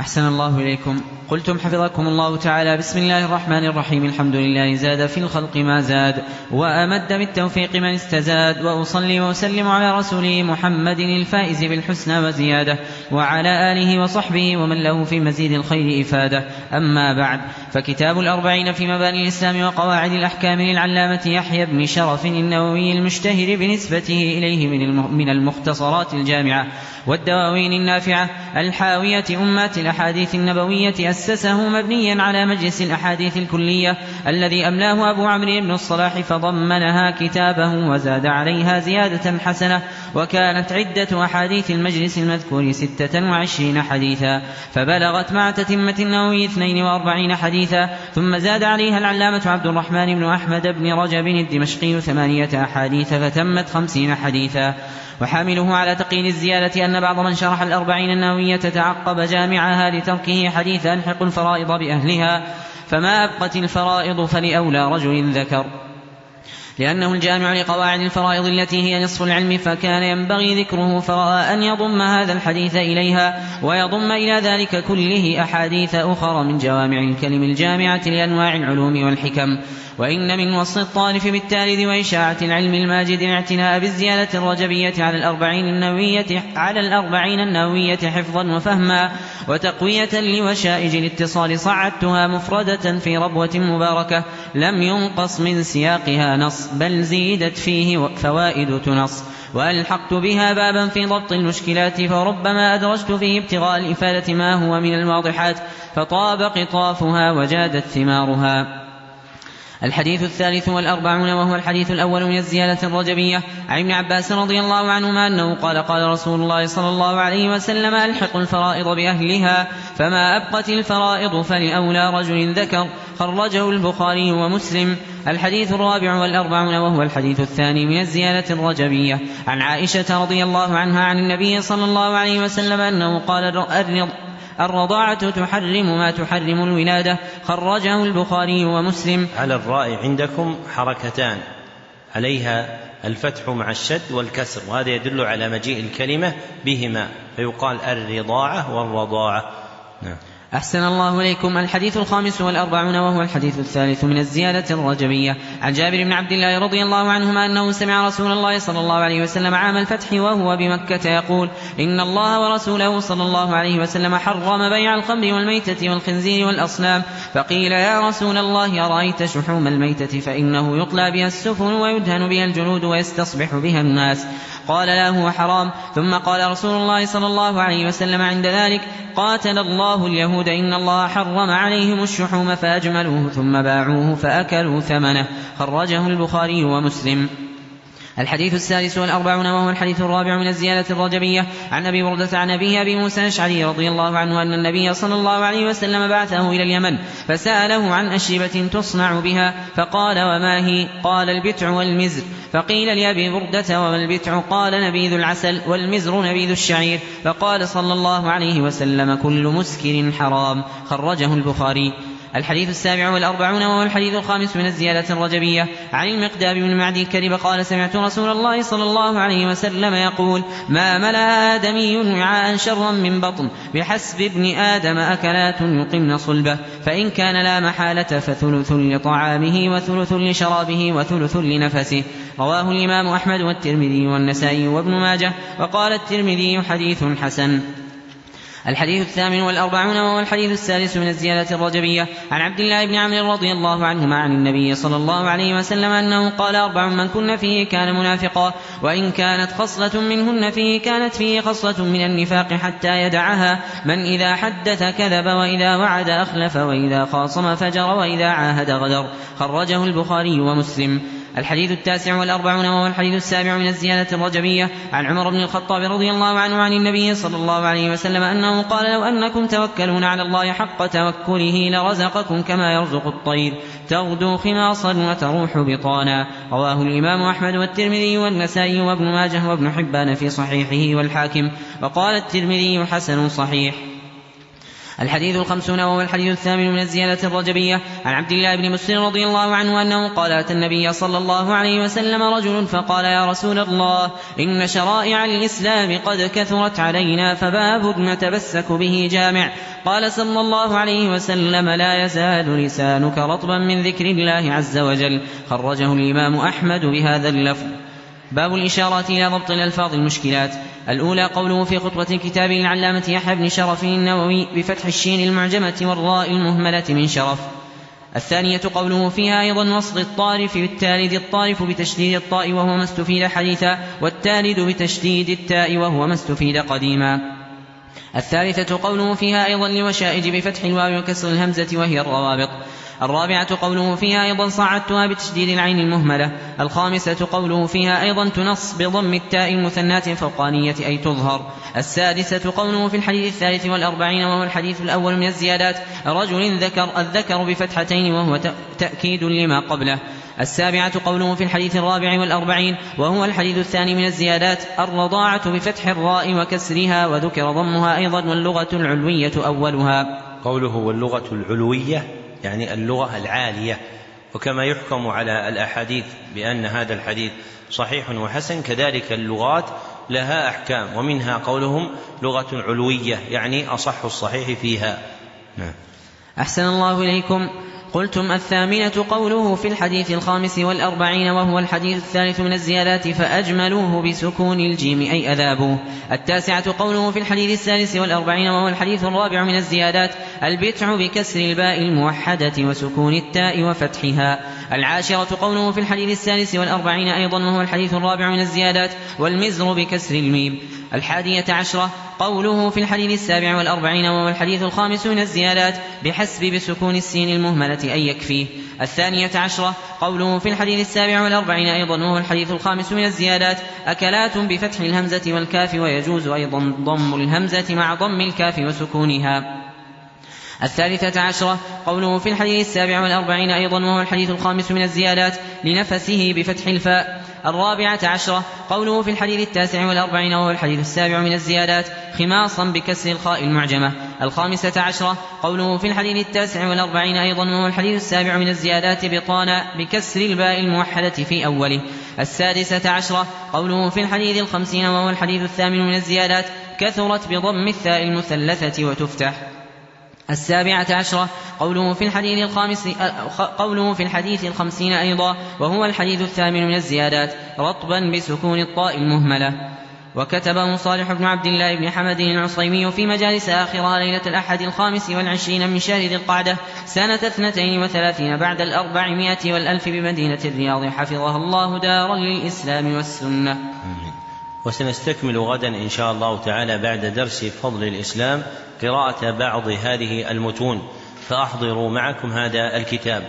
أحسن الله إليكم. قلتم حفظكم الله تعالى. بسم الله الرحمن الرحيم. الحمد لله. زاد في الخلق ما زاد. وأمد بالتوفيق من استزاد. وأصلي وأسلم على رسوله محمد الفائز بالحسنى وزيادة. وعلى آله وصحبه ومن له في مزيد الخير إفادة. أما بعد فكتاب الأربعين في مباني الإسلام وقواعد الأحكام للعلامة يحيى بن شرف النووي المشتهر بنسبته إليه من المختصرات الجامعة. والدواوين النافعة. الحاوية أمات الأحاديث النبوية أسسه مبنيا على مجلس الأحاديث الكلية الذي أملاه أبو عمرو بن الصلاح فضمنها كتابه وزاد عليها زيادة حسنة وكانت عدة أحاديث المجلس المذكور ستة وعشرين حديثا فبلغت مع تتمة النووي اثنين وأربعين حديثا ثم زاد عليها العلامة عبد الرحمن بن أحمد بن رجب الدمشقي ثمانية أحاديث فتمت خمسين حديثا. وحامله على تقييد الزيادة أن بعض من شرح الأربعين النووية تعقب جامعها لتركه حديث ألحق الفرائض بأهلها فما أبقت الفرائض فلأولى رجل ذكر. لأنه الجامع لقواعد الفرائض التي هي نصف العلم فكان ينبغي ذكره فرأى أن يضم هذا الحديث إليها ويضم إلى ذلك كله أحاديث أخرى من جوامع الكلم الجامعة لأنواع العلوم والحكم. وإن من وصف الطالف بالتالذ وإشاعة العلم الماجد الاعتناء بالزيادة الرجبية على الأربعين النووية على الأربعين النووية حفظا وفهما وتقوية لوشائج الاتصال صعدتها مفردة في ربوة مباركة لم ينقص من سياقها نص. بل زيدت فيه فوائد تنص. وألحقت بها بابا في ضبط المشكلات فربما أدرجت فيه ابتغاء الإفادة ما هو من الواضحات فطاب قطافها وجادت ثمارها. الحديث الثالث والأربعون وهو الحديث الأول من الزيادة الرجبية. عن ابن عباس رضي الله عنهما أنه قال قال رسول الله صلى الله عليه وسلم ألحق الفرائض بأهلها فما أبقت الفرائض فلأولى رجل ذكر. خرجه البخاري ومسلم. الحديث الرابع والأربعون وهو الحديث الثاني من الزيادة الرجبية. عن عائشة رضي الله عنها عن النبي صلى الله عليه وسلم أنه قال الرضاعة تحرم ما تحرم الولادة. خرجه البخاري ومسلم. على الراء عندكم حركتان. عليها الفتح مع الشد والكسر. وهذا يدل على مجيء الكلمة بهما. فيقال الرضاعة والرضاعة. نعم. أحسن الله إليكم الحديث الخامس والأربعون وهو الحديث الثالث من الزيادة الرجبية عن جابر بن عبد الله رضي الله عنهما أنه سمع رسول الله صلى الله عليه وسلم عام الفتح وهو بمكة يقول إن الله ورسوله صلى الله عليه وسلم حرم بيع الخمر والميتة والخنزير والأصنام. فقيل يا رسول الله أرأيت شحوم الميتة؟ فإنه يطلى بها السفن ويدهن بها الجلود ويستصبح بها الناس. قال لا هو حرام. ثم قال رسول الله صلى الله عليه وسلم عند ذلك قاتل الله اليهود إن الله حرم عليهم الشحوم فأجملوه ثم باعوه فأكلوا ثمنه. خرجه البخاري ومسلم. الحديث السادس والأربعون وهو الحديث الرابع من الزيادة الرجبية. عن أبي بردة عن أبيه أبي موسى الأشعري رضي الله عنه أن النبي صلى الله عليه وسلم بعثه إلى اليمن فسأله عن أشربة تصنع بها فقال وما هي؟ قال البتع والمزر. فقيل لأبي بردة وما البتع قال نبيذ العسل والمزر نبيذ الشعير. فقال صلى الله عليه وسلم كل مسكر حرام. خرجه البخاري. الحديث السابع والأربعون وهو الحديث الخامس من الزيادة الرجبية. عن المقدام بن معدي كرب قال سمعت رسول الله صلى الله عليه وسلم يقول ما ملأ آدمي وعاء شرا من بطن بحسب ابن آدم أكلات يقمن صلبه فإن كان لا محالة فثلث لطعامه وثلث لشرابه وثلث لنفسه. رواه الإمام أحمد والترمذي والنسائي وابن ماجه وقال الترمذي حديث حسن. الحديث الثامن والأربعون وهو الحديث السادس من الزيادة الرجبية. عن عبد الله بن عمرو رضي الله عنهما عن النبي صلى الله عليه وسلم أنه قال أربع من كن فيه كان منافقا وإن كانت خصلة منهن فيه كانت فيه خصلة من النفاق حتى يدعها. من إذا حدث كذب وإذا وعد أخلف وإذا خاصم فجر وإذا عاهد غدر. خرجه البخاري ومسلم. الحديث التاسع والأربعون وهو الحديث السابع من الزيادة الرجبية عن عمر بن الخطاب رضي الله عنه عن النبي صلى الله عليه وسلم أنه قال لو أنكم توكلون على الله حق توكله لرزقكم كما يرزق الطير تغدو خماصا وتروح بطانا. رواه الإمام أحمد والترمذي والنسائي وابن ماجه وابن حبان في صحيحه والحاكم. وقال الترمذي حسن صحيح. الحديث الخمسون وهو الحديث الثامن من الزيادة الرجبية. عن عبد الله بن مسلم رضي الله عنه أنه قال أتى النبي صلى الله عليه وسلم رجل فقال يا رسول الله إن شرائع الإسلام قد كثرت علينا فباب نتبسك به جامع. قال صلى الله عليه وسلم لا يزال لسانك رطبا من ذكر الله عز وجل. خرجه الإمام أحمد بهذا اللفظ. باب الإشارات إلى ضبط الألفاظ المشكلات. الأولى قوله في خطبة الكتاب للعلامة يحيى بن شرف النووي بفتح الشين المعجمة والراء المهملة من شرف. الثانية قوله فيها أيضا وصل الطارف بالتالد الطارف بتشديد الطاء وهو ما استفيد حديثا والتالد بتشديد التاء وهو ما استفيد قديما. الثالثة قوله فيها أيضا لوشائج بفتح الواو وكسر الهمزة وهي الروابط. الرابعة قوله فيها أيضا صعدتها بتشديد العين المهملة. الخامسة قوله فيها أيضا تنص بضم التاء المثناة الفوقانية أي تظهر. السادسة قوله في الحديث الثالث والأربعين وهو الحديث الأول من الزيادات رجل ذكر الذكر بفتحتين وهو تأكيد لما قبله. السابعة قوله في الحديث الرابع والأربعين وهو الحديث الثاني من الزيادات الرضاعة بفتح الراء وكسرها وذكر ضمها أيضا واللغة العلوية أولها. قوله واللغة العلوية يعني اللغة العالية. وكما يحكم على الأحاديث بأن هذا الحديث صحيح وحسن كذلك اللغات لها أحكام ومنها قولهم لغة علوية يعني أصح الصحيح فيها. نعم. أحسن الله إليكم. قلتم الثامنة قوله في الحديث الخامس والأربعين وهو الحديث الثالث من الزيادات فأجملوه بسكون الجيم أي أذابوه التاسعة قوله في الحديث السادس والأربعين وهو الحديث الرابع من الزيادات البتع بكسر الباء الموحدة وسكون التاء وفتحها. العاشرة قوله في الحديث السادس والأربعين أيضا وهو الحديث الرابع من الزيادات والمزر بكسر الميم. الحادية عشرة قوله في الحديث السابع والأربعين وهو الحديث الخامس من الزيادات بحسب بسكون السين المهملة أن يكفيه. الثانية عشرة قوله في الحديث السابع والأربعين أيضا وهو الحديث الخامس من الزيادات أكلات بفتح الهمزة والكاف ويجوز أيضا ضم الهمزة مع ضم الكاف وسكونها. الثالثة عشرة قوله في الحديث السابع والأربعين أيضا وهو الحديث الخامس من الزيادات لنفسه بفتح الفاء الرابعة عشرة. قوله في الحديث التاسع والأربعين وهو الحديث السابع من الزيادات خماصا بكسر الخاء المعجمة. الخامسة عشرة. قوله في الحديث التاسع والأربعين أيضا وهو الحديث السابع من الزيادات بطانا بكسر الباء الموحدة في أوله. السادسة عشرة. قوله في الحديث الخمسين وهو الحديث الثامن من الزيادات كثرت بضم الثاء المثلثة وتفتح. السابعة عشرة قوله في الحديث الخامس قوله في الحديث الخمسين أيضا وهو الحديث الثامن من الزيادات رطبا بسكون الطاء المهملة. وكتبه صالح بن عبد الله بن حمد العصيمي في مجالس آخرها ليلة الأحد الخامس والعشرين من شهر ذي القعدة سنة اثنتين وثلاثين بعد الأربعمائة والألف بمدينة الرياض حفظها الله دارا للإسلام والسنة. وسنستكمل غدا إن شاء الله تعالى بعد درس فضل الإسلام قراءة بعض هذه المتون. فأحضروا معكم هذا الكتاب.